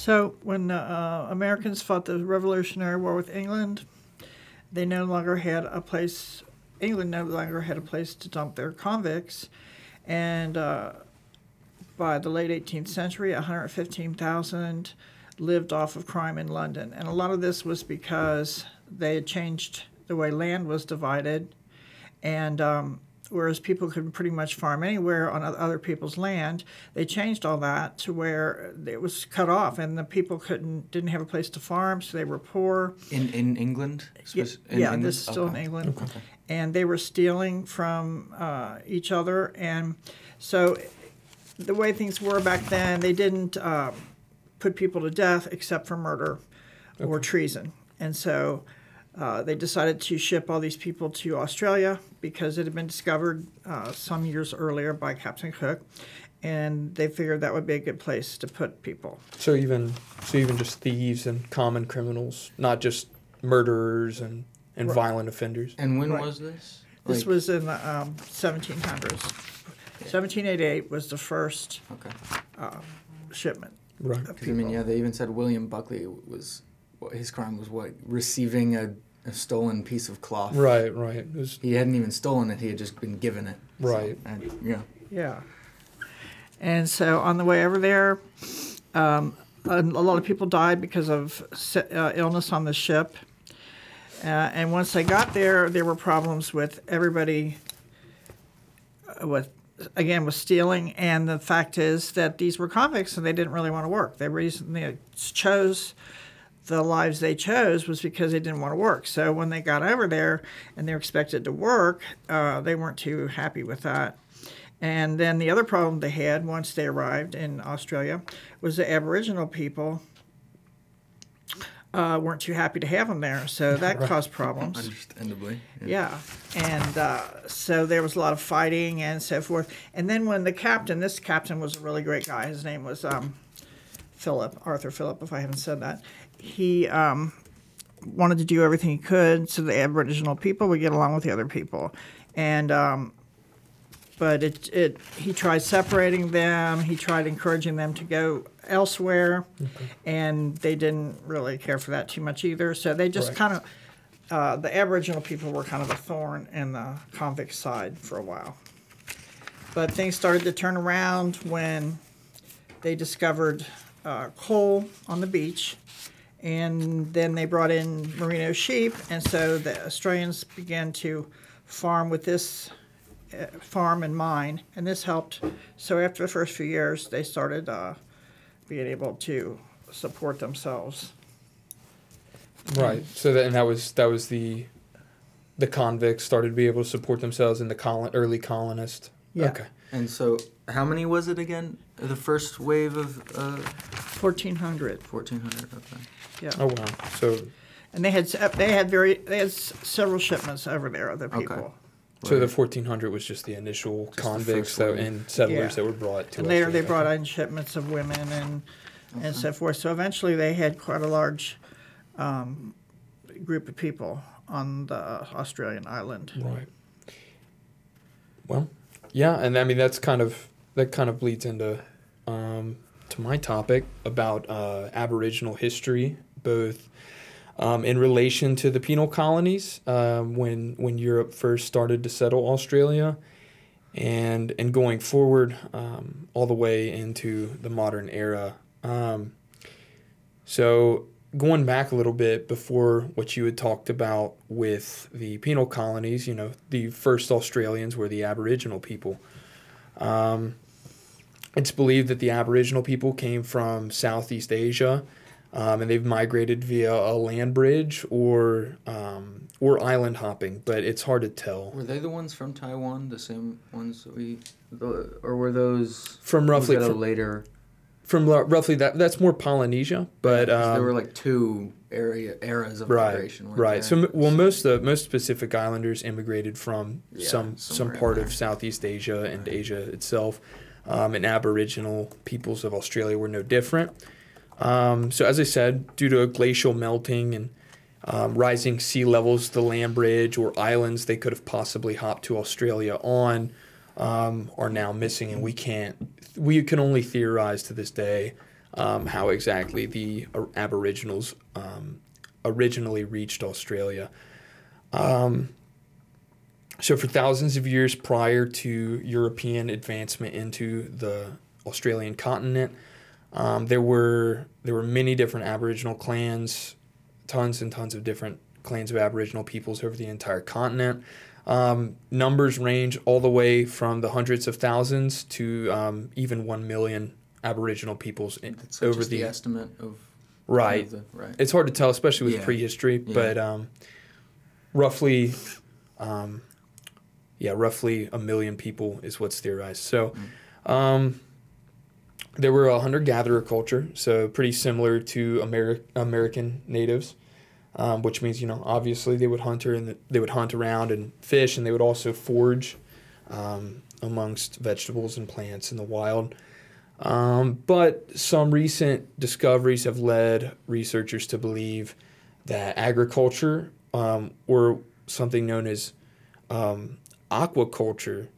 So when uh, Americans fought the Revolutionary War with England, they no longer had a place, England no longer had a place to dump their convicts. And uh, by the late 18th century, 115,000 lived off of crime in London. And a lot of this was because they had changed the way land was divided. And um, whereas people could pretty much farm anywhere on other people's land, they changed all that to where it was cut off, and the people couldn't didn't have a place to farm, so they were poor. In in England? Yeah, in yeah England? this is still in England, Okay. and they were stealing from uh, each other, and so the way things were back then, they didn't uh, put people to death except for murder or treason, and so. Uh, they decided to ship all these people to Australia because it had been discovered uh, some years earlier by Captain Cook, and they figured that would be a good place to put people. So even so even just thieves and common criminals, not just murderers and, and Right. violent offenders. And when Right. was this? This Like- was in the um, 1700s. 1788 was the first Okay. shipment. Right. of I mean, yeah, they even said William Buckley was his crime was what receiving a, a stolen piece of cloth. Right, right. Was He hadn't even stolen it; he had just been given it. So, Right. and, yeah. Yeah. And so on the way over there, um, a, a lot of people died because of si- uh, illness on the ship. Uh, and once they got there, there were problems with everybody, uh, with again with stealing. And the fact is that these were convicts and they didn't really want to work. The reason they chose the lives they chose was because they didn't want to work. So when they got over there and they're expected to work, uh, they weren't too happy with that. And then the other problem they had once they arrived in Australia was the Aboriginal people uh, weren't too happy to have them there. So that caused problems. Understandably. Yeah, and uh, so there was a lot of fighting and so forth. And then when the captain, this captain was a really great guy. His name was um, Philip Arthur Phillip, if I haven't said that. He um, wanted to do everything he could so the Aboriginal people would get along with the other people, and um, but it, it he tried separating them. He tried encouraging them to go elsewhere, and they didn't really care for that too much either. So they just Right. kind of uh, the Aboriginal people were kind of a thorn in the convict side for a while. But things started to turn around when they discovered uh, coal on the beach, and then they brought in merino sheep, and so the Australians began to farm with this uh, farm and mine, and this helped. So after the first few years, they started uh, being able to support themselves. right. So that and that was that was the the convicts started to be able to support themselves in the colon, early colonists. Yeah. Okay. And so, how many was it again? The first wave of uh, 1400, 1400. Okay. yeah. Oh wow. So And they had s- they had very they had s- several shipments over there of the Okay. people. so the 1400 was just the initial the convicts first that wave. and settlers Yeah. that were brought to And later they brought in shipments of women and and so forth. So eventually they had quite a large um, group of people on the Australian island. Right. Well, yeah, and I mean that's kind of that kind of bleeds into um, to my topic about uh, Aboriginal history, both um, in relation to the penal colonies um, when when Europe first started to settle Australia, and and going forward um, all the way into the modern era. Um, so going back a little bit before what you had talked about with the penal colonies, you know, the first Australians were the Aboriginal people. Um, it's believed that the Aboriginal people came from Southeast Asia, um, and they've migrated via a land bridge or um, or island hopping, but it's hard to tell. Were they the ones from Taiwan? The same ones that we, the, or were those From roughly from, later? from roughly that that's more Polynesia, but um, there were like two area eras of right, migration. right. there? So well, most uh, most Pacific Islanders immigrated from Yeah, some some part of Southeast Asia and Asia itself, um, and Aboriginal peoples of Australia were no different. Um, so as I said, due to glacial melting and um, rising sea levels, the land bridge or islands they could have possibly hopped to Australia on um, are now missing, and we can't. We can only theorize to this day um, how exactly the Aboriginals um, originally reached Australia. Um, so, for thousands of years prior to European advancement into the Australian continent, um, there were there were many different Aboriginal clans, tons and tons of different clans of Aboriginal peoples over the entire continent. Um, numbers range all the way from the hundreds of thousands to um, even one million Aboriginal peoples in, over the, the estimate of right. of the, right. It's hard to tell, especially with Yeah. prehistory, Yeah. but um, roughly, um, yeah, roughly a million people is what's theorized. So, um, there were a hunter gatherer culture, so pretty similar to Ameri- American natives, um, which means you know obviously they would hunter and they would hunt around and fish, and they would also forage um, amongst vegetables and plants in the wild. Um, but some recent discoveries have led researchers to believe that agriculture um, or something known as um, aquaculture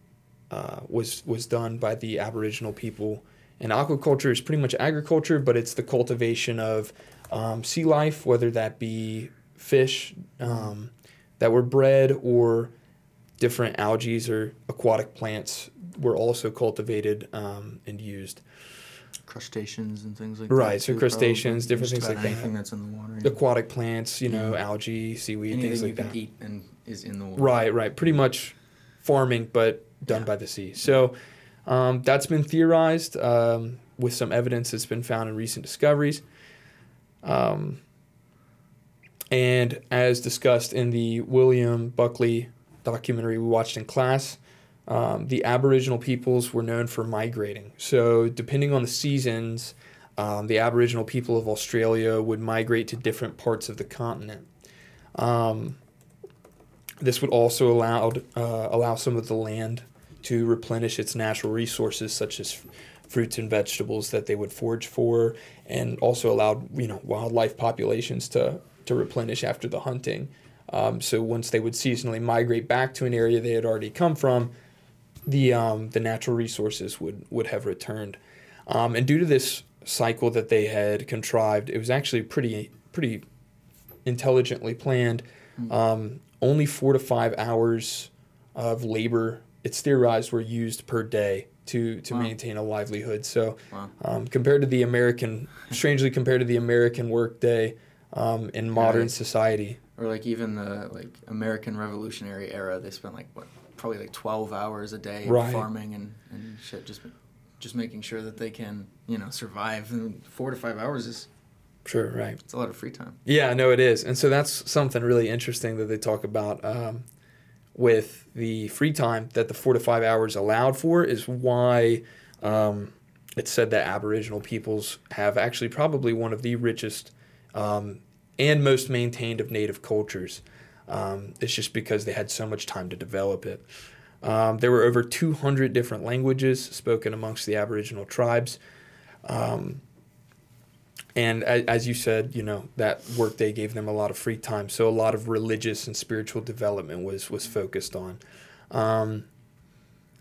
uh, was was done by the Aboriginal people. And aquaculture is pretty much agriculture, but it's the cultivation of um, sea life, whether that be fish um, that were bred or different algae or aquatic plants were also cultivated um, and used. crustaceans and things like Right, that. so too, crustaceans, different things like that. anything that's in the water. Aquatic plants, you know, Yeah. algae, seaweed, anything things you like can eat and is in the water. Right, right. Pretty much farming, but done Yeah. by the sea. So um, that's been theorized um, with some evidence that's been found in recent discoveries. Um, and as discussed in the William Buckley documentary we watched in class, um, the Aboriginal peoples were known for migrating. So, depending on the seasons, um, the Aboriginal people of Australia would migrate to different parts of the continent. Um, this would also allow uh, allow some of the land to replenish its natural resources, such as f- fruits and vegetables that they would forage for, and also allowed you know wildlife populations to to replenish after the hunting. Um, so once they would seasonally migrate back to an area they had already come from, the um, the natural resources would would have returned. Um, and due to this cycle that they had contrived, it was actually pretty pretty intelligently planned. Um, only four to five hours of labor, it's theorized, were used per day to to Wow. maintain a livelihood. So Wow. um, compared to the American, strangely compared to the American workday um, in modern Right. society, Or like even the like American Revolutionary era, they spent like what probably like twelve hours a day Right. farming and, and shit, just just making sure that they can you know survive. And four to five hours is sure, right. it's a lot of free time. Yeah, no, it is, and so that's something really interesting that they talk about um, with the free time that the four to five hours allowed for is why um, it's said that Aboriginal peoples have actually probably one of the richest um, and most maintained of native cultures. Um, it's just because they had so much time to develop it. Um, there were over 200 different languages spoken amongst the Aboriginal tribes. Um, and as you said, you know that workday gave them a lot of free time, so a lot of religious and spiritual development was was focused on. Um,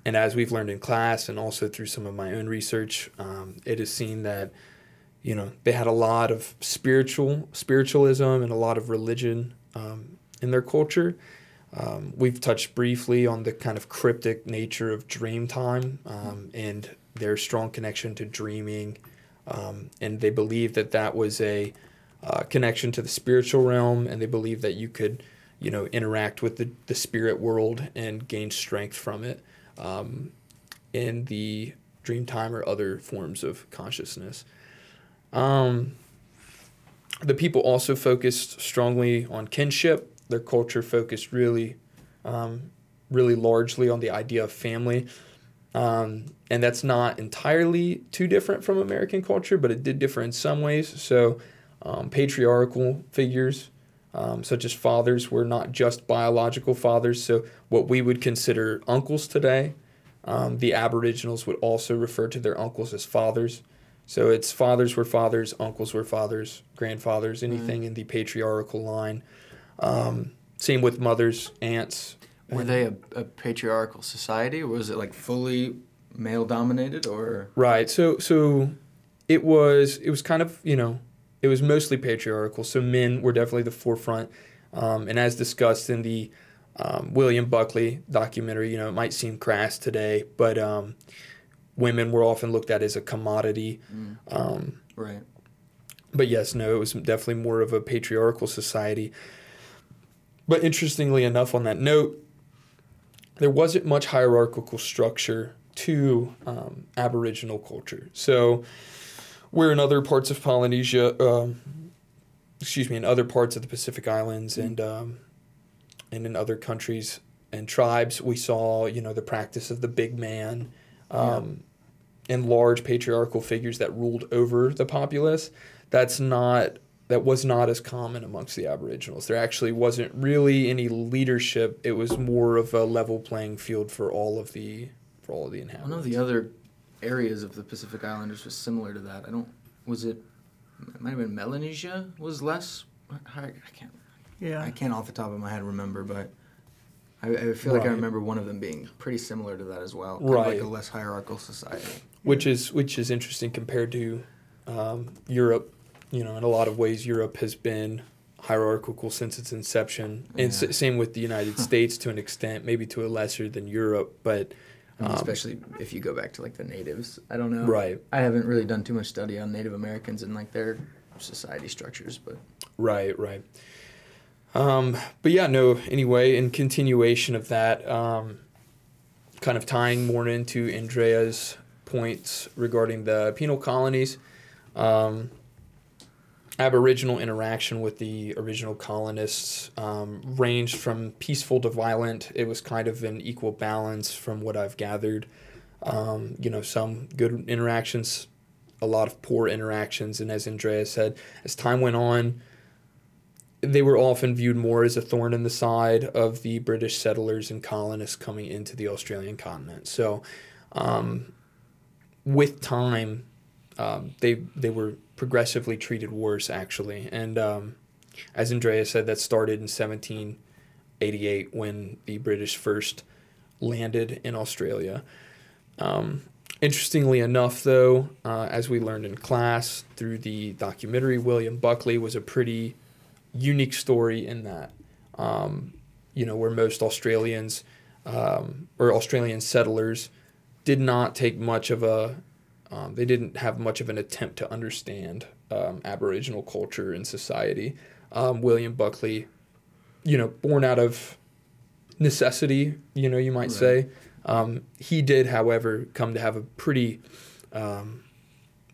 and as we've learned in class, and also through some of my own research, um, it is seen that you know they had a lot of spiritual spiritualism and a lot of religion um, in their culture. Um, we've touched briefly on the kind of cryptic nature of dream time um, and their strong connection to dreaming um, and they believed that that was a uh, connection to the spiritual realm, and they believed that you could, you know, interact with the, the spirit world and gain strength from it um, in the dream time or other forms of consciousness. Um, the people also focused strongly on kinship. Their culture focused really, um, really largely on the idea of family. Um, and that's not entirely too different from American culture, but it did differ in some ways. So, um, patriarchal figures, um, such as fathers, were not just biological fathers. So, what we would consider uncles today, um, the Aboriginals would also refer to their uncles as fathers. So, it's fathers were fathers, uncles were fathers, grandfathers, anything in the patriarchal line. Um, same with mothers, aunts. Were they a, a patriarchal society, or was it like fully male dominated, or Right. So so it was it was kind of you know it was mostly patriarchal. So men were definitely the forefront, um, and as discussed in the um, William Buckley documentary, you know it might seem crass today, but um, women were often looked at as a commodity. Mm. Um, Right. but yes, no, it was definitely more of a patriarchal society. But interestingly enough, on that note, there wasn't much hierarchical structure to um, Aboriginal culture. So, where in other parts of Polynesia, um, excuse me, in other parts of the Pacific Islands and um, and in other countries and tribes, we saw you know the practice of the big man. Um, and large patriarchal figures that ruled over the populace. That's not that was not as common amongst the Aboriginals. There actually wasn't really any leadership. It was more of a level playing field for all of the for all of the One inhabitants. of the other areas of the Pacific Islanders was similar to that. I don't. Was it? It might have been Melanesia was less. I, I can't. Yeah. I can't off the top of my head remember, but I, I feel like I remember one of them being pretty similar to that as well. Kind of Right. like a less hierarchical society. which is which is interesting compared to um, Europe. You know, in a lot of ways, Europe has been hierarchical since its inception, and Yeah. s- same with the United States to an extent, maybe to a lesser than Europe, but Um, especially if you go back to like the natives. I don't know. right. I haven't really done too much study on Native Americans and like their society structures, but Right, right. Um, but yeah, no. Anyway, in continuation of that, um, kind of tying more into Andrea's points regarding the penal colonies, um, Aboriginal interaction with the original colonists um, ranged from peaceful to violent. It was kind of an equal balance from what I've gathered. Um, you know, some good interactions, a lot of poor interactions, and as Andrea said, as time went on, they were often viewed more as a thorn in the side of the British settlers and colonists coming into the Australian continent. So, um, with time, um, they they were progressively treated worse, actually. And um, as Andrea said, that started in 1788 when the British first landed in Australia. Um, interestingly enough, though, uh, as we learned in class through the documentary, William Buckley was a pretty unique story in that, um, you know, where most Australians um, or Australian settlers did not take much of a, um, they didn't have much of an attempt to understand um, Aboriginal culture and society. Um, William Buckley, you know, born out of necessity, you know, you might Right. say. Um, he did, however, come to have a pretty, um,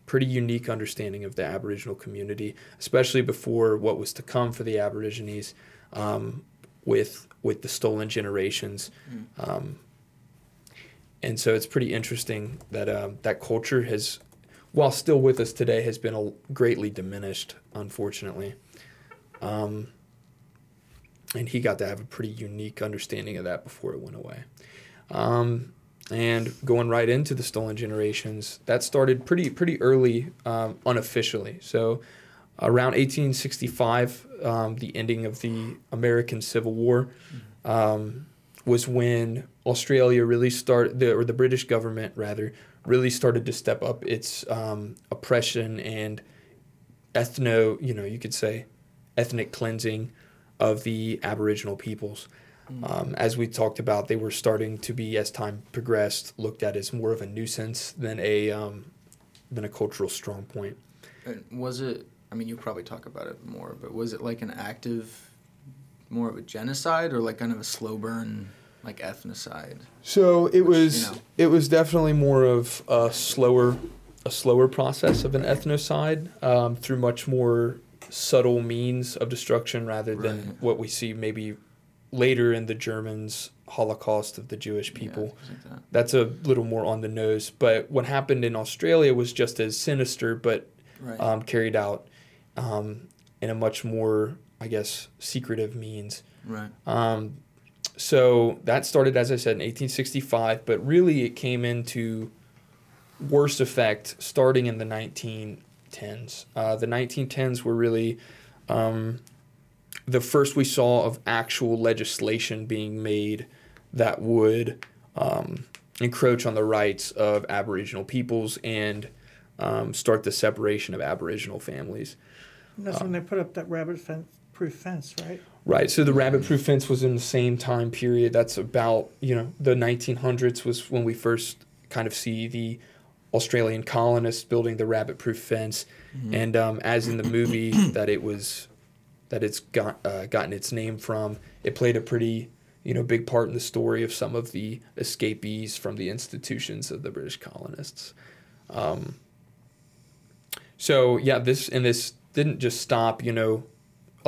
pretty unique understanding of the Aboriginal community, especially before what was to come for the Aborigines, um, with with the stolen generations. Um, and so it's pretty interesting that um, that culture has, while still with us today, has been a, greatly diminished, unfortunately. Um, and he got to have a pretty unique understanding of that before it went away. Um, and going right into the stolen generations, that started pretty pretty early, um, unofficially. So around 1865, um, the ending of the American Civil War, um, was when Australia really started, the, or the British government rather, really started to step up its um, oppression and ethno, you know, you could say, ethnic cleansing of the Aboriginal peoples. Um, as we talked about, they were starting to be, as time progressed, looked at as more of a nuisance than a um, than a cultural strong point. And was it? I mean, you'll probably talk about it more, but was it like an active, more of a genocide, or like kind of a slow burn, like ethnocide? So it Which, was you know. it was definitely more of a slower a slower process of an ethnocide um, through much more subtle means of destruction rather than Right. what we see maybe later in the Germans' Holocaust of the Jewish people. Yeah, that. That's a little more on the nose. But what happened in Australia was just as sinister, but Right. um, carried out um, in a much more, I guess, secretive means. right. Um, so that started, as I said, in 1865, but really it came into worse effect starting in the 1910s. Uh, the 1910s were really um, the first we saw of actual legislation being made that would um, encroach on the rights of Aboriginal peoples and um, start the separation of Aboriginal families. And That's when they put up that rabbit fence, proof fence, right? Right. So the rabbit proof fence was in the same time period. That's about, you know, the 1900s was when we first kind of see the Australian colonists building the rabbit proof fence. And um, as in the movie that it was, that it's got, uh, gotten its name from, it played a pretty, you know, big part in the story of some of the escapees from the institutions of the British colonists. Um, so yeah, this and this didn't just stop, you know,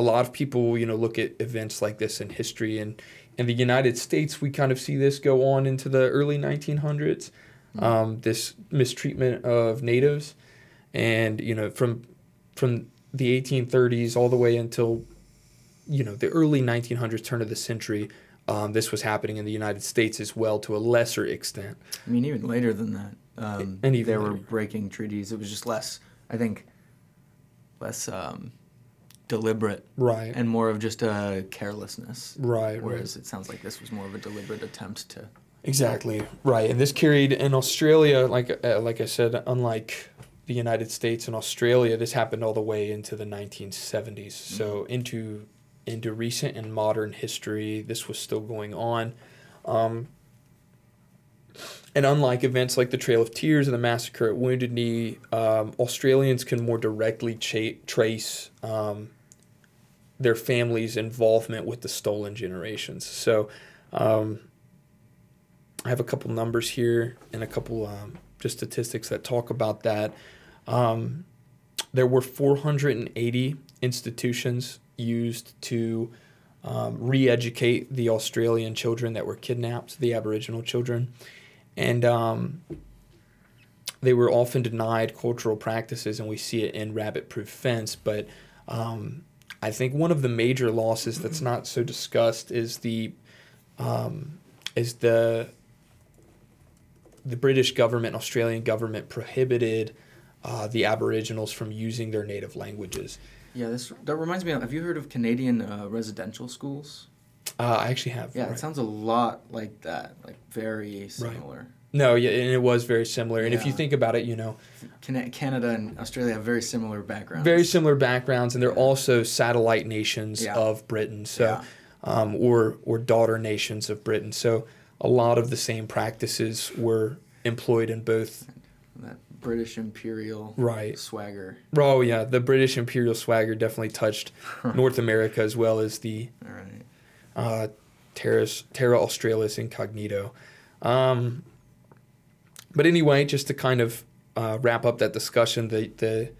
a lot of people, you know, look at events like this in history, and in the United States, we kind of see this go on into the early 1900s. Um, this mistreatment of natives, and you know, from from the 1830s all the way until you know the early 1900s, turn of the century. Um, this was happening in the United States as well to a lesser extent. I mean, even later than that, um, And even they were breaking treaties. It was just less, I think, less um, deliberate Right. and more of just a carelessness. right. right. Whereas it sounds like this was more of a deliberate attempt to. Exactly right, and this carried in Australia, like uh, like I said, unlike the United States and Australia, this happened all the way into the 1970s. So into into recent and modern history, this was still going on. Um, and unlike events like the Trail of Tears and the massacre at Wounded Knee, um, Australians can more directly cha- trace um, their family's involvement with the stolen generations. So. Um, I have a couple numbers here and a couple um, just statistics that talk about that. Um, there were 480 institutions used to um, re educate the Australian children that were kidnapped, the Aboriginal children. And um, they were often denied cultural practices, and we see it in Rabbit Proof Fence. But um, I think one of the major losses that's not so discussed is the um, is the the British government, Australian government prohibited uh, the Aboriginals from using their native languages. Yeah, this that reminds me. of Have you heard of Canadian uh, residential schools? Uh, I actually have. Yeah, right. it sounds a lot like that. Like very similar. No, yeah, and it was very similar. And if you think about it, you know, Canada and Australia have very similar backgrounds. very similar backgrounds, and they're also satellite nations Yeah. of Britain. So, Yeah. um, or or daughter nations of Britain. So, a lot of the same practices were employed in both. That British imperial Right. swagger. Oh yeah, the British imperial swagger definitely touched North America as well as the All right. uh, Terra, Terra Australis Incognito. Um, but anyway, just to kind of uh, wrap up that discussion, the, the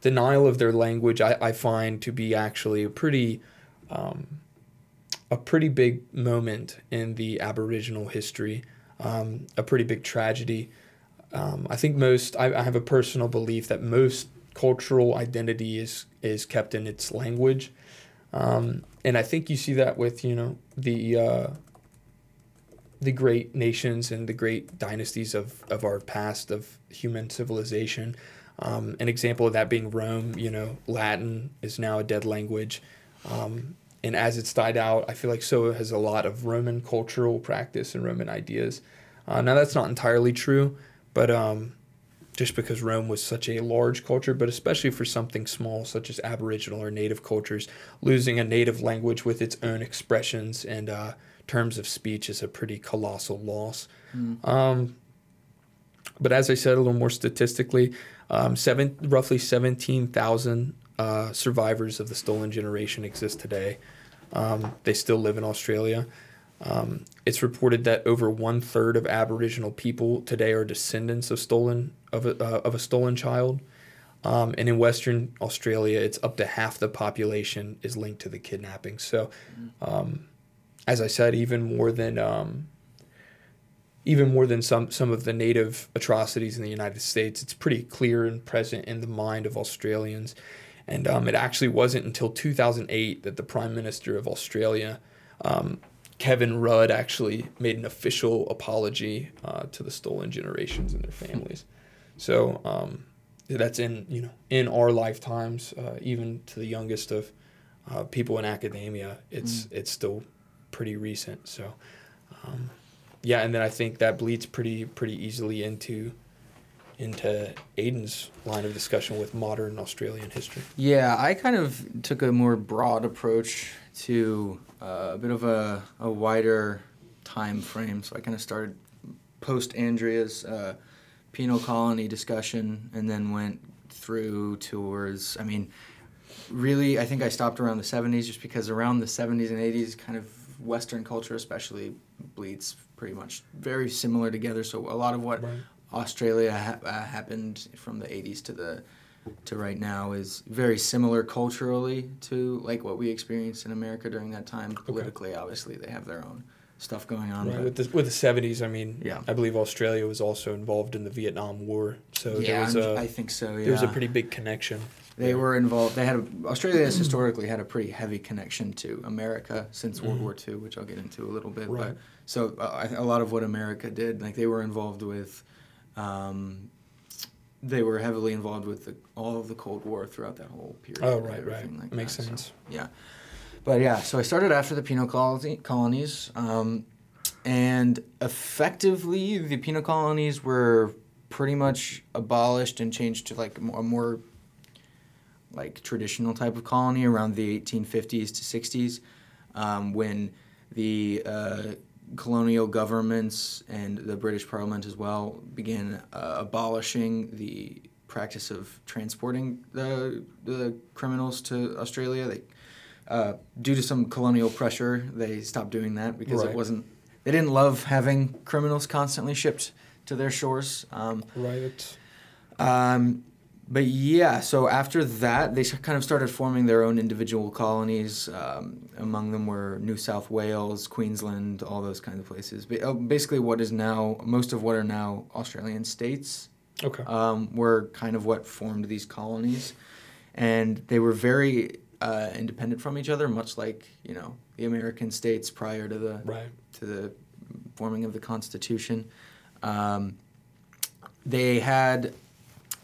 denial of their language I, I find to be actually a pretty um, a pretty big moment in the Aboriginal history, um, a pretty big tragedy. Um, I think most I, I have a personal belief that most cultural identity is is kept in its language. Um, and I think you see that with you know the uh, the great nations and the great dynasties of, of our past of human civilization. Um, an example of that being Rome. You know, Latin is now a dead language, um, and as it's died out, I feel like so has a lot of Roman cultural practice and Roman ideas. Uh, now that's not entirely true, but um, just because Rome was such a large culture, but especially for something small such as Aboriginal or Native cultures, losing a native language with its own expressions and uh, terms of speech is a pretty colossal loss. Um, but as I said, a little more statistically, um, seven, roughly 17,000 uh, survivors of the stolen generation exist today. Um, they still live in Australia. Um, it's reported that over one third of Aboriginal people today are descendants of stolen of a, uh, of a stolen child, um, and in Western Australia, it's up to half the population is linked to the kidnapping. So, um, as I said, even more than um, even more than some some of the native atrocities in the United States, it's pretty clear and present in the mind of Australians. And um, it actually wasn't until 2008 that the Prime Minister of Australia, um, Kevin Rudd, actually made an official apology uh, to the stolen generations and their families. So um, that's in you know in our lifetimes, uh, even to the youngest of uh, people in academia, it's it's still pretty recent. So. Um, yeah, and then I think that bleeds pretty pretty easily into, into Aiden's line of discussion with modern Australian history. Yeah, I kind of took a more broad approach to uh, a bit of a, a wider time frame. So I kind of started post Andrea's uh, penal colony discussion and then went through towards, I mean, really, I think I stopped around the 70s just because around the 70s and 80s, kind of Western culture especially bleeds pretty much very similar together. So a lot of what Right. Australia ha- uh, happened from the 80s to the to right now is very similar culturally to like what we experienced in America during that time. Politically, obviously, they have their own stuff going on. Right. With the with the seventies, I mean, Yeah. I believe Australia was also involved in the Vietnam War, so there yeah, was I'm- a I think so. Yeah, there was a pretty big connection. They were involved. They had a, Australia has historically had a pretty heavy connection to America since World Mhm. War II, which I'll get into a little bit. Right. But so uh, I- a lot of what America did, like they were involved with, um, they were heavily involved with the, all of the Cold War throughout that whole period. Oh, right, right. Like Makes that, so, sense. yeah, but yeah, so I started after the penal colony, colonies, um, and effectively the penal colonies were pretty much abolished and changed to like a more, a more like traditional type of colony around the 1850s to 60s um, when the uh, colonial governments and the British Parliament as well began uh, abolishing the practice of transporting the, the criminals to Australia. They, uh, due to some colonial pressure, they stopped doing that because Right. it wasn't. They didn't love having criminals constantly shipped to their shores. Um, Right. Um, but yeah, so after that, they kind of started forming their own individual colonies. Um, among them were New South Wales, Queensland, all those kinds of places. Ba- uh, Basically, what is now most of what are now Australian states okay. um, were kind of what formed these colonies, and they were very uh, independent from each other, much like you know the American states prior to the right. to the forming of the Constitution. Um, they had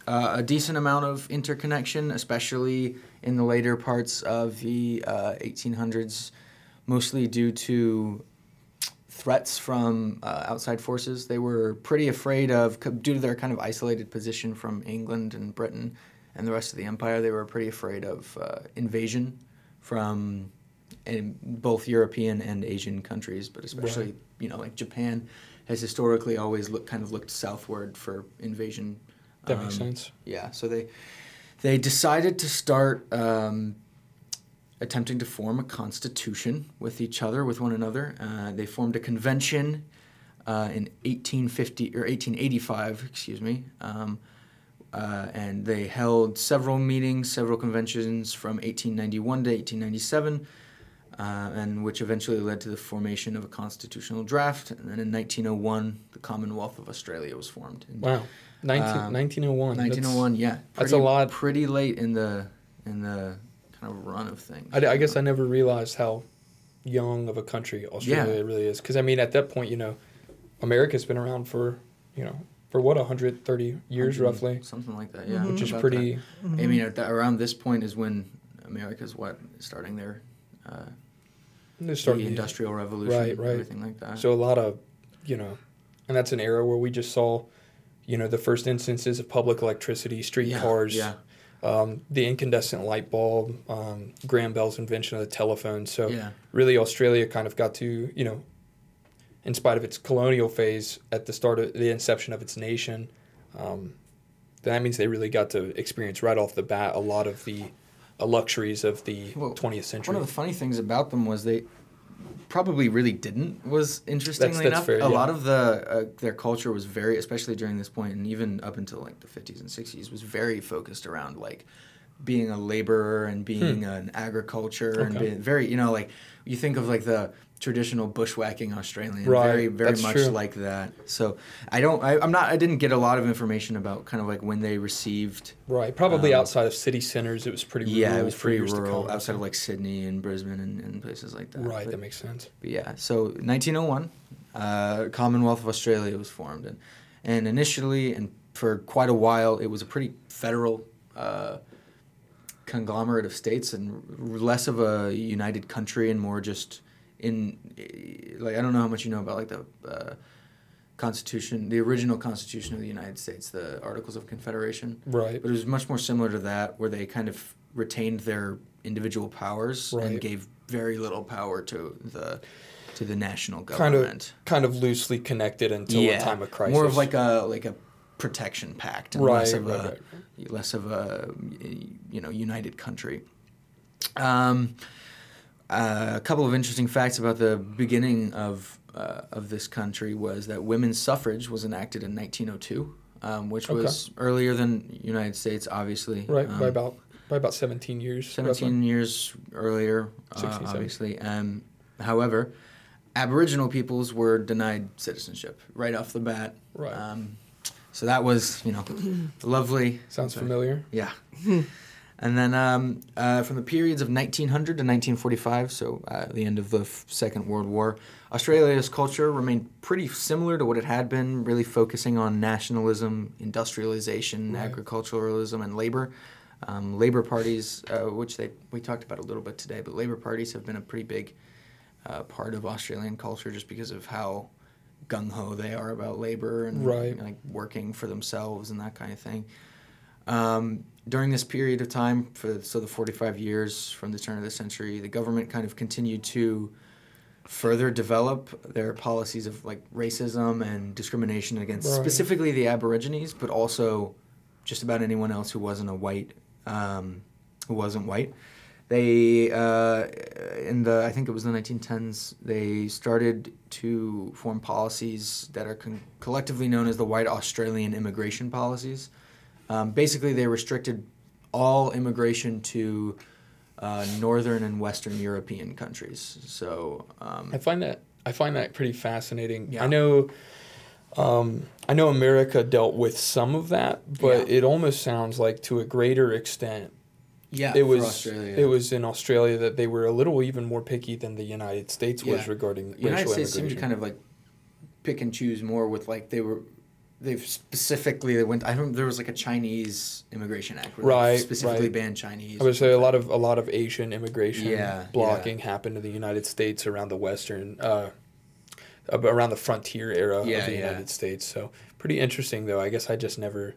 uh, a decent amount of interconnection, especially in the later parts of the uh, 1800s, mostly due to threats from uh, outside forces. They were pretty afraid of, due to their kind of isolated position from England and Britain and the rest of the empire, they were pretty afraid of uh, invasion from in both European and Asian countries, but especially Right. you know like Japan has historically always looked kind of looked southward for invasion. That makes Um, sense. Yeah, so they they decided to start um, attempting to form a constitution with each other, with one another. Uh, they formed a convention uh, in 1850 or 1885, excuse me. Um, uh, and they held several meetings, several conventions from 1891 to 1897, uh, and which eventually led to the formation of a constitutional draft. And then in 1901, the Commonwealth of Australia was formed. And Wow. 19, um, 1901. That's- 1901, yeah. that's a lot. Pretty late in the in the kind of run of things. I, I guess I never realized how young of a country Australia Yeah. really is. Because I mean, at that point, you know, America's been around for, you know, for what 130 years 100 roughly, something like that. Yeah, Mhm. which is about pretty. that. I mean, at the, around this point is when America's what starting their uh, They're the starting to- industrial revolution, Right, right. everything like that. So a lot of, you know, and that's an era where we just saw, you know, the first instances of public electricity, streetcars, yeah, um, the incandescent light bulb, um, Graham Bell's invention of the telephone. So yeah, really, Australia kind of got to, you know, in spite of its colonial phase at the start of the inception of its nation, um, that means they really got to experience right off the bat a lot of the uh, luxuries of the Well, 20th century. One of the funny things about them was they probably really didn't. Was interestingly that's enough, fair, a yeah. lot of the uh, their culture was very, especially during this point, and even up until like the fifties and sixties, was very focused around like being a laborer and being an agriculture and Hmm. Being very, you know, like you think of like the traditional bushwhacking Australian, Right, very, very that's much true. like that. So I don't, I, I'm not, I didn't get a lot of information about kind of like when they received right, probably um, outside of city centers, it was pretty yeah, it was pretty rural outside of like Sydney and Brisbane and, and places like that. Right, But, that makes sense. but yeah, so 1901, uh, Commonwealth of Australia was formed, and and initially and for quite a while it was a pretty federal uh, conglomerate of states and r- less of a united country and more just in like I don't know how much you know about like the uh, Constitution, the original Constitution of the United States, the Articles of Confederation. Right. But it was much more similar to that, where they kind of retained their individual powers Right. and gave very little power to the to the national Kind of, government. kind of loosely connected until a time of crisis. More of like a like a protection pact, and Right, less of right, a right. less of a you know united country. Um, uh, a couple of interesting facts about the beginning of uh, of this country was that women's suffrage was enacted in 1902, um, which Okay. was earlier than United States, obviously. right Um, by about by about 17 years. roughly. 17 years earlier, uh, obviously. Um, however, Aboriginal peoples were denied citizenship right off the bat. Right. Um, so that was, you know, lovely. Sounds familiar. Yeah. and then um, uh, from the periods of 1900 to 1945, so uh, the end of the f- Second World War, Australia's culture remained pretty similar to what it had been, really focusing on nationalism, industrialization, Right. agriculturalism, and labor. Um, labor parties, uh, which they we talked about a little bit today, but labor parties have been a pretty big uh, part of Australian culture just because of how gung ho they are about labor and Right. like working for themselves and that kind of thing. Um, during this period of time, for so the 45 years from the turn of the century, the government kind of continued to further develop their policies of like racism and discrimination against Right. specifically the Aborigines, but also just about anyone else who wasn't a white, um, who wasn't white. They uh, in the I think it was the 1910s they started to form policies that are con- collectively known as the White Australian Immigration Policies. Um, basically, they restricted all immigration to uh, northern and western European countries. So um, I find that I find that pretty fascinating. Yeah. I know um, I know America dealt with some of that, but Yeah. it almost sounds like to a greater extent yeah, it was Australia. it was in Australia that they were a little even more picky than the United States was Yeah. regarding United racial States seemed to kind of like pick and choose more with like they were they've specifically they went I don't there was like a Chinese immigration act where Right, specifically right. banned Chinese. I would say a lot of a lot of Asian immigration Yeah, blocking happened in the United States around the western, uh, around the frontier era Yeah, of the yeah. United States. So pretty interesting, though. I guess I just never,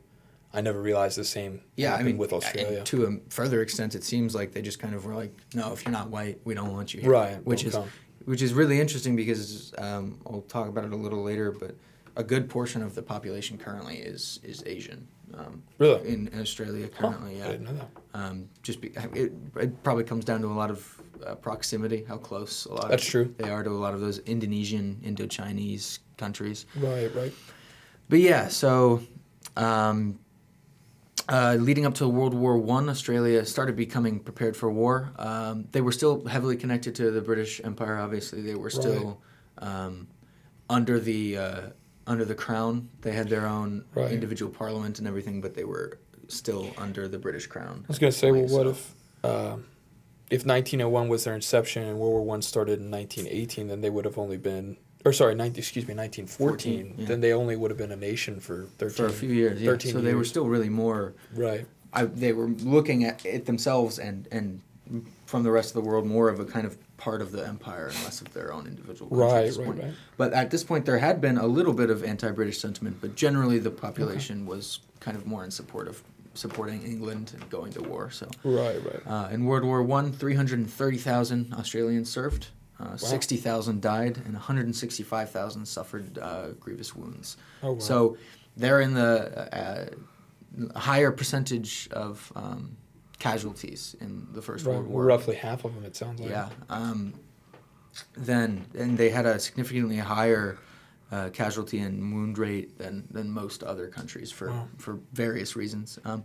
I never realized the same. yeah, I mean with Australia. to a further extent it seems like they just kind of were like no if you're not white we don't want you here. Right, Which is come. which is really interesting because um, I'll talk about it a little later but a good portion of the population currently is is Asian. Um, Really? in Australia Huh, currently, yeah. I didn't know that. Um, just be, it, it probably comes down to a lot of uh, proximity, how close a lot That's of true. they are to a lot of those Indonesian, Indo-Chinese countries. Right, right. But yeah, so um, uh, leading up to World War One, Australia started becoming prepared for war. Um, they were still heavily connected to the British Empire. Obviously, they were still um, under the uh, under the Crown. They had their own Right. individual parliament and everything, but they were still under the British Crown. I was gonna say, well, what So- if, uh, if 1901 was their inception and World War One started in 1918, then they would have only been, or sorry, 19, excuse me, 1914. 14, yeah. Then they only would have been a nation for 13. for a few years. Yeah. 13 So they were still really more. Right. I, they were looking at it themselves and and from the rest of the world more of a kind of part of the empire and less of their own individual country Right, right, right. But at this point, there had been a little bit of anti-British sentiment, but generally the population was kind of more in support of supporting England and going to war. So. Right, right. Uh, in World War One, 330,000 Australians served, uh, 60,000 died, and 165,000 suffered uh, grievous wounds. Oh, wow. So they're in the uh, higher percentage of um, casualties in the First World War. roughly half of them, it sounds like. Yeah. Um, then, and they had a significantly higher uh, casualty and wound rate than, than most other countries for, Wow. for various reasons. Um,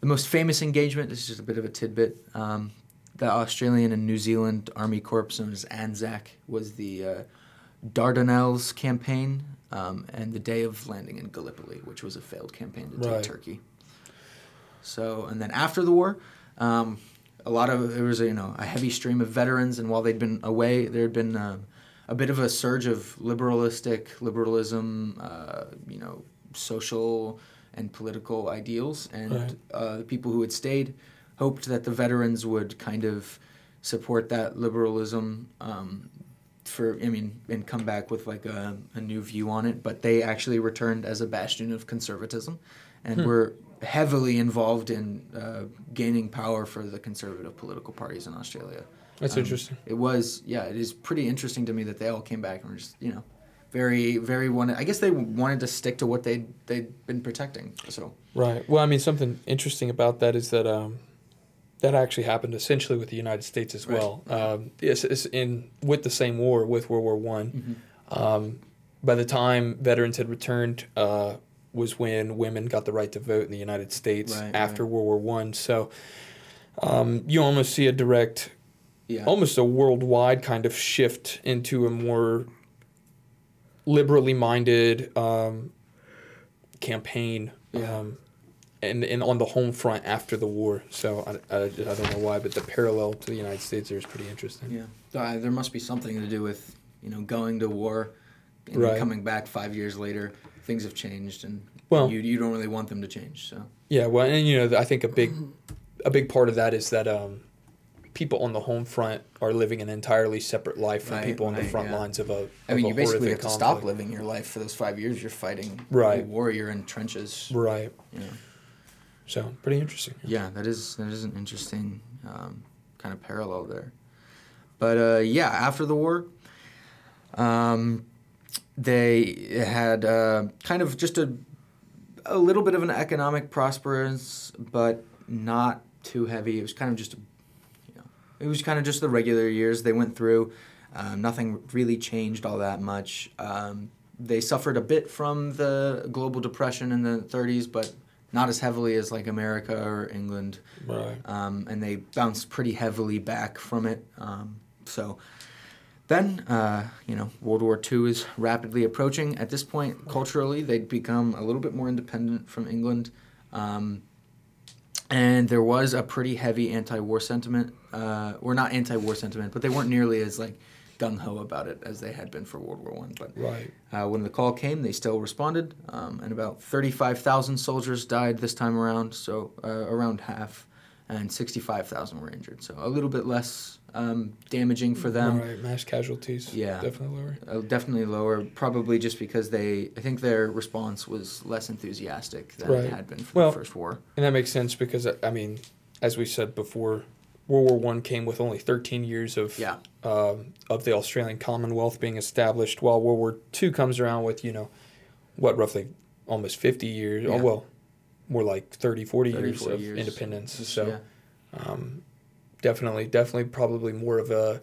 the most famous engagement, this is just a bit of a tidbit, um, the Australian and New Zealand Army Corps, known as ANZAC, was the uh, Dardanelles campaign um, and the day of landing in Gallipoli, which was a failed campaign to Right. take Turkey. So, and then after the war, um, a lot of there was a, you know a heavy stream of veterans, and while they'd been away, there had been um, a bit of a surge of liberalistic liberalism, uh, you know, social and political ideals, and Right. uh, the people who had stayed hoped that the veterans would kind of support that liberalism um, for I mean and come back with like a, a new view on it. But they actually returned as a bastion of conservatism, and Hmm. were heavily involved in uh, gaining power for the conservative political parties in Australia. That's Um, interesting. It was, yeah, it is pretty interesting to me that they all came back and were just, you know, very, very wanted. I guess they wanted to stick to what they they'd been protecting. So Right. Well, I mean, something interesting about that is that um, that actually happened essentially with the United States as Right. well. Um, it's, it's in with the same war with World War One. Um, by the time veterans had returned, uh, was when women got the right to vote in the United States Right, after right. World War One. So um, you almost see a direct, yeah, almost a worldwide kind of shift into a more liberally minded um, campaign. Yeah. Um, and, and on the home front after the war. So I, I, I don't know why, but the parallel to the United States there is pretty interesting. yeah. Uh, there must be something to do with you know going to war and Right. coming back five years later. Things have changed, and Well- you you don't really want them to change. So Yeah, well, and you know, I think a big, a big part of that is that um, people on the home front are living an entirely separate life from Right, people on the front yeah. lines of a. I of mean, a you basically have to stop living your life for those five years. You're fighting Right. a war. You're in trenches. Right. You know. So pretty interesting. Yeah, that is that is an interesting um, kind of parallel there. But uh, yeah, after the war, um, they had uh, kind of just a a little bit of an economic prosperous, but not too heavy. It was kind of just, a, you know, it was kind of just the regular years they went through. Um, nothing really changed all that much. Um, they suffered a bit from the global depression in the 30s, but not as heavily as like America or England. Right. Um, and they bounced pretty heavily back from it. Um, so then, uh, you know, World War II is rapidly approaching. At this point, culturally, they'd become a little bit more independent from England. Um, and there was a pretty heavy anti-war sentiment, uh, or not anti-war sentiment, but they weren't nearly as like gung ho about it as they had been for World War One. But Right. uh, when the call came, they still responded, um, and about 35,000 soldiers died this time around, so uh, around half, and 65,000 were injured. So a little bit less um, damaging for them. Right. Mass casualties. Yeah. Definitely lower. Uh, definitely lower, probably just because they, I think their response was less enthusiastic than Right. it had been for Well- the first war. And that makes sense because I mean, as we said before, World War One came with only 13 years of Yeah. um, of the Australian Commonwealth being established, while World War Two comes around with you know what roughly almost 50 years. Yeah. Oh well, more like 30, 40, 30, years 40 of years. independence. So yeah. um, definitely, definitely, probably more of a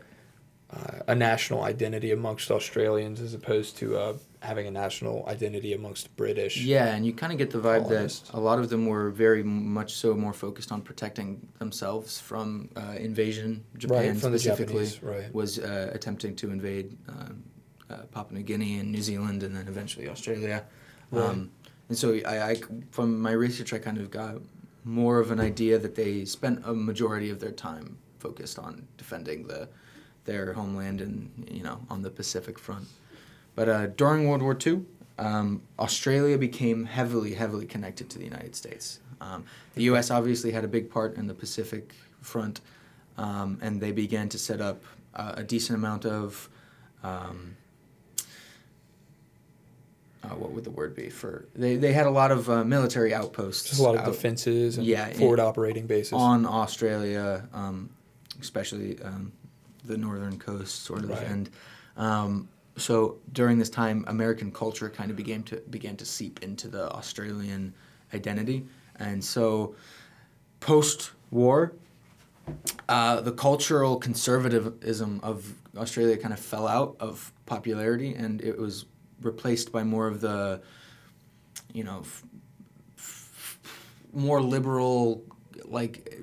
uh, a national identity amongst Australians as opposed to uh, having a national identity amongst British. Yeah, and you kind of get the vibe colonists. that a lot of them were very much so more focused on protecting themselves from uh, invasion. Japan right specifically Japanese, right? was uh, attempting to invade um, uh, Papua New Guinea and New Zealand, and then eventually Australia. Right. Um, and so I, I, from my research, I kind of got more of an idea that they spent a majority of their time focused on defending the their homeland and you know on the Pacific front. But uh, during World War II, um, Australia became heavily, heavily connected to the United States. Um, the U.S. obviously had a big part in the Pacific front, um, and they began to set up uh, a decent amount of. Um, uh, what would the word be for? They, they had a lot of uh, military outposts. Just a lot of out defenses and Yeah, forward and- operating bases. on Australia, um, especially um, the northern coast, sort of. Right. And um, so during this time, American culture kind of began to began to seep into the Australian identity, and so post-war, uh, the cultural conservatism of Australia kind of fell out of popularity, and it was replaced by more of the, you know, f- f- more liberal, like,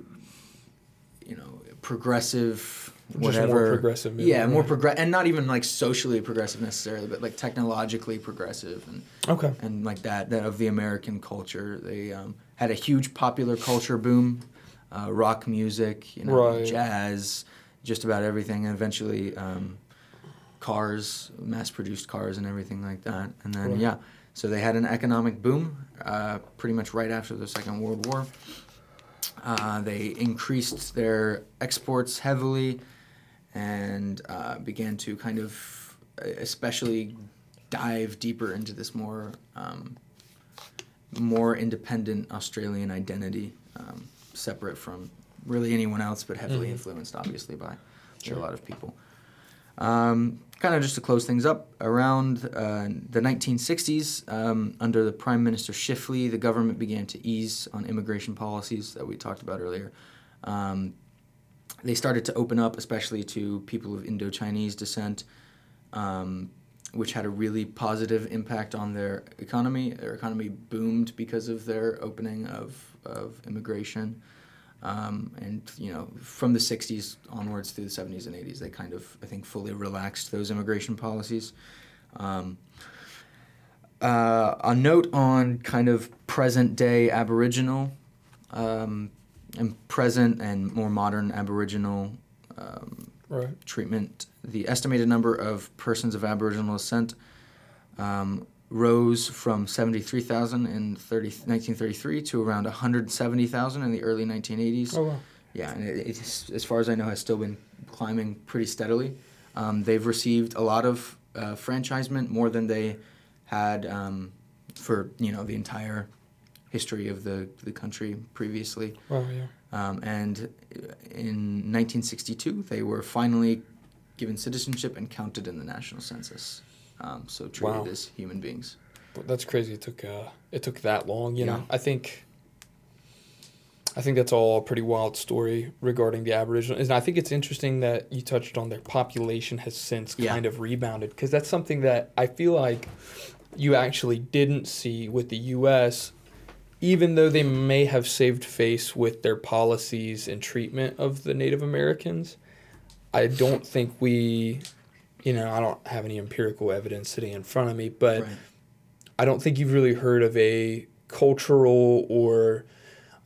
you know, progressive, whatever. Just more progressive Yeah, more right. progressive, and not even like socially progressive necessarily, but like technologically progressive and okay. and like that that of the American culture. They um, had a huge popular culture boom, uh, rock music, you know, Right. jazz, just about everything, and eventually um, cars, mass-produced cars, and everything like that. And then Right. yeah, so they had an economic boom uh, pretty much right after the Second World War. Uh, they increased their exports heavily, and uh, began to kind of, uh, especially, dive deeper into this more, um, more independent Australian identity, um, separate from really anyone else, but heavily Mhm. influenced, obviously, by Sure. a lot of people. Um, kind of just to close things up, around uh, the 1960s, um, under the Prime Minister Chifley, the government began to ease on immigration policies that we talked about earlier. Um, they started to open up, especially to people of Indo-Chinese descent, um, which had a really positive impact on their economy. Their economy boomed because of their opening of, of immigration. Um, and you know, from the '60s onwards through the '70s and '80s, they kind of, I think, fully relaxed those immigration policies. Um, uh, a note on kind of present day Aboriginal um, and present and more modern Aboriginal um, Right. treatment. The estimated number of persons of Aboriginal descent um, rose from 73,000 in 30, 1933 to around 170,000 in the early 1980s. Oh wow. Yeah, and it, it's, as far as I know, has still been climbing pretty steadily. Um, they've received a lot of uh, franchisement, more than they had um, for you know the entire history of the, the country previously. Wow. Yeah. Um, and in 1962, they were finally given citizenship and counted in the national census. Um, so treated Wow. as human beings. But that's crazy. It took uh, it took that long. You Yeah. know, I think. I think that's all a pretty wild story regarding the Aboriginal. And I think it's interesting that you touched on their population has since Yeah. kind of rebounded because that's something that I feel like you actually didn't see with the U.S. Even though they may have saved face with their policies and treatment of the Native Americans, I don't think we, you know, I don't have any empirical evidence sitting in front of me, but right. I don't think you've really heard of a cultural or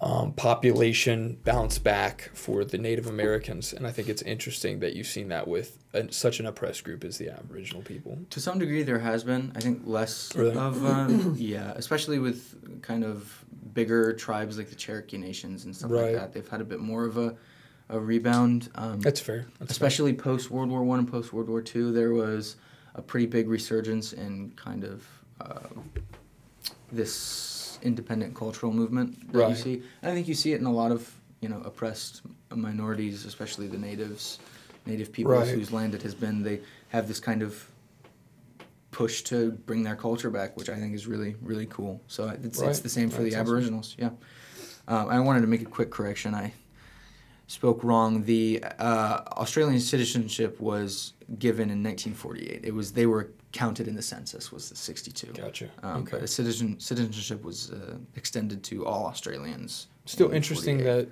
um, population bounce back for the Native Americans, and I think it's interesting that you've seen that with a, such an oppressed group as the Aboriginal people. To some degree, there has been. I think less Really? of um, yeah, especially with kind of bigger tribes like the Cherokee nations and stuff Right. like that. They've had a bit more of a, a rebound. Um, That's fair. That's especially post World War One and post World War Two, there was a pretty big resurgence in kind of uh, this independent cultural movement that you see. And I think you see it in a lot of you know oppressed minorities, especially the natives, native peoples Right. whose land it has been. They have this kind of push to bring their culture back, which I think is really really cool. So it's it's the same for That's the awesome. Aboriginals. Yeah. Um, I wanted to make a quick correction. I spoke wrong. The uh, Australian citizenship was given in 1948. It was they were counted in the census was the 62. Gotcha. Um, okay. But citizen citizenship was uh, extended to all Australians. Still in interesting 48. that.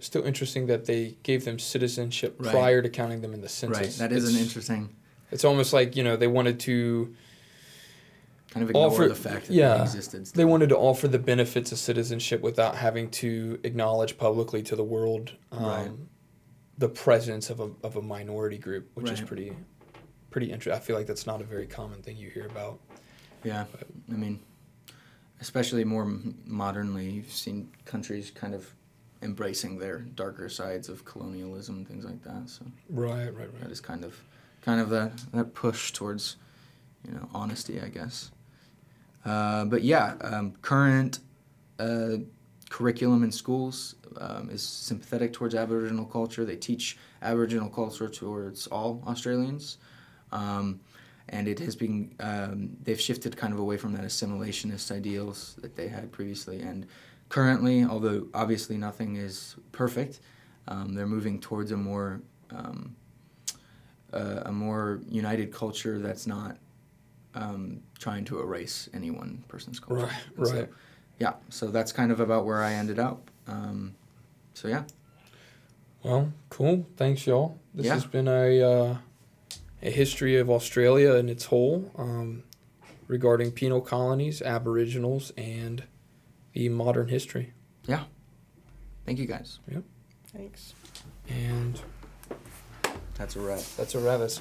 Still interesting that they gave them citizenship Right. prior to counting them in the census. Right. That is an interesting It's almost like you know they wanted to kind of ignore Offer- the fact that yeah. they existed. they wanted to offer the benefits of citizenship without having to acknowledge publicly to the world um, Right. the presence of a, of a minority group, which is pretty pretty interesting. I feel like that's not a very common thing you hear about. Yeah, I mean, especially more modernly, you've seen countries kind of embracing their darker sides of colonialism and things like that. So right, Right, right, that is kind of, kind of that that push towards, you know, honesty, I guess. Uh, but yeah, um, current uh, curriculum in schools um, is sympathetic towards Aboriginal culture. They teach Aboriginal culture towards all Australians. Um, and it has been, um, they've shifted kind of away from that assimilationist ideals that they had previously. And currently, although obviously nothing is perfect, um, they're moving towards a more, um, uh, a more united culture that's not um, trying to erase any one person's culture. Right, And so, right. yeah, so that's kind of about where I ended up. Um, so yeah, Well, cool. Thanks, y'all. This Yeah. has been a uh, a history of Australia in its whole um, regarding penal colonies, Aboriginals, and the modern history. Yeah. Thank you guys. Yep. Thanks. And that's a rev. That's a wrap. It.